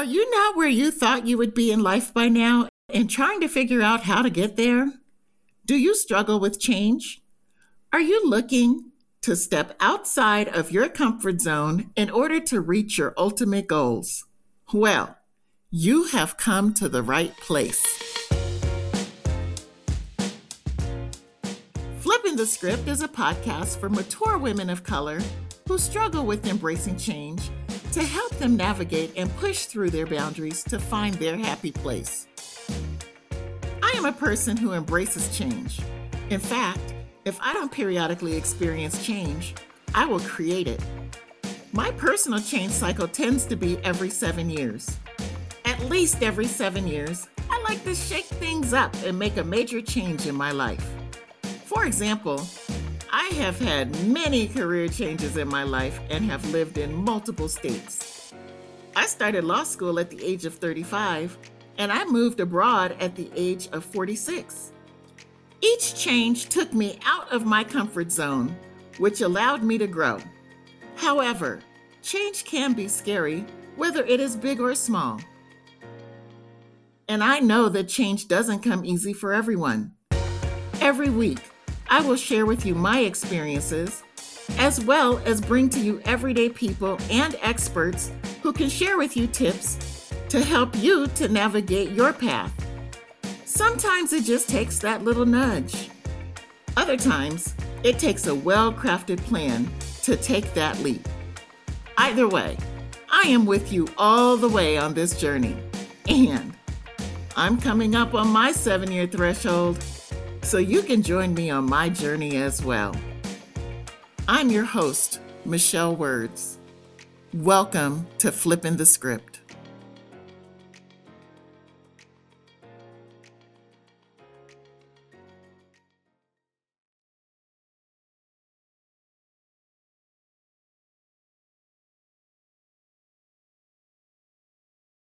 Are you not where you thought you would be in life by now and trying to figure out how to get there? Do you struggle with change? Are you looking to step outside of your comfort zone in order to reach your ultimate goals? Well, you have come to the right place. Flipping the Script is a podcast for mature women of color who struggle with embracing change to help them navigate and push through their boundaries to find their happy place. I am a person who embraces change. In fact, if I don't periodically experience change, I will create it. My personal change cycle tends to be every seven years. At least every seven years, I like to shake things up and make a major change in my life. For example, I have had many career changes in my life and have lived in multiple states. I started law school at the age of 35 and I moved abroad at the age of 46. Each change took me out of my comfort zone, which allowed me to grow. However, change can be scary, whether it is big or small. And I know that change doesn't come easy for everyone. Every week, I will share with you my experiences, as well as bring to you everyday people and experts who can share with you tips to help you to navigate your path. Sometimes it just takes that little nudge. Other times, it takes a well crafted plan to take that leap. Either way, I am with you all the way on this journey. And I'm coming up on my seven year threshold so you can join me on my journey as well. I'm your host, Michelle Words. Welcome to Flipping the Script.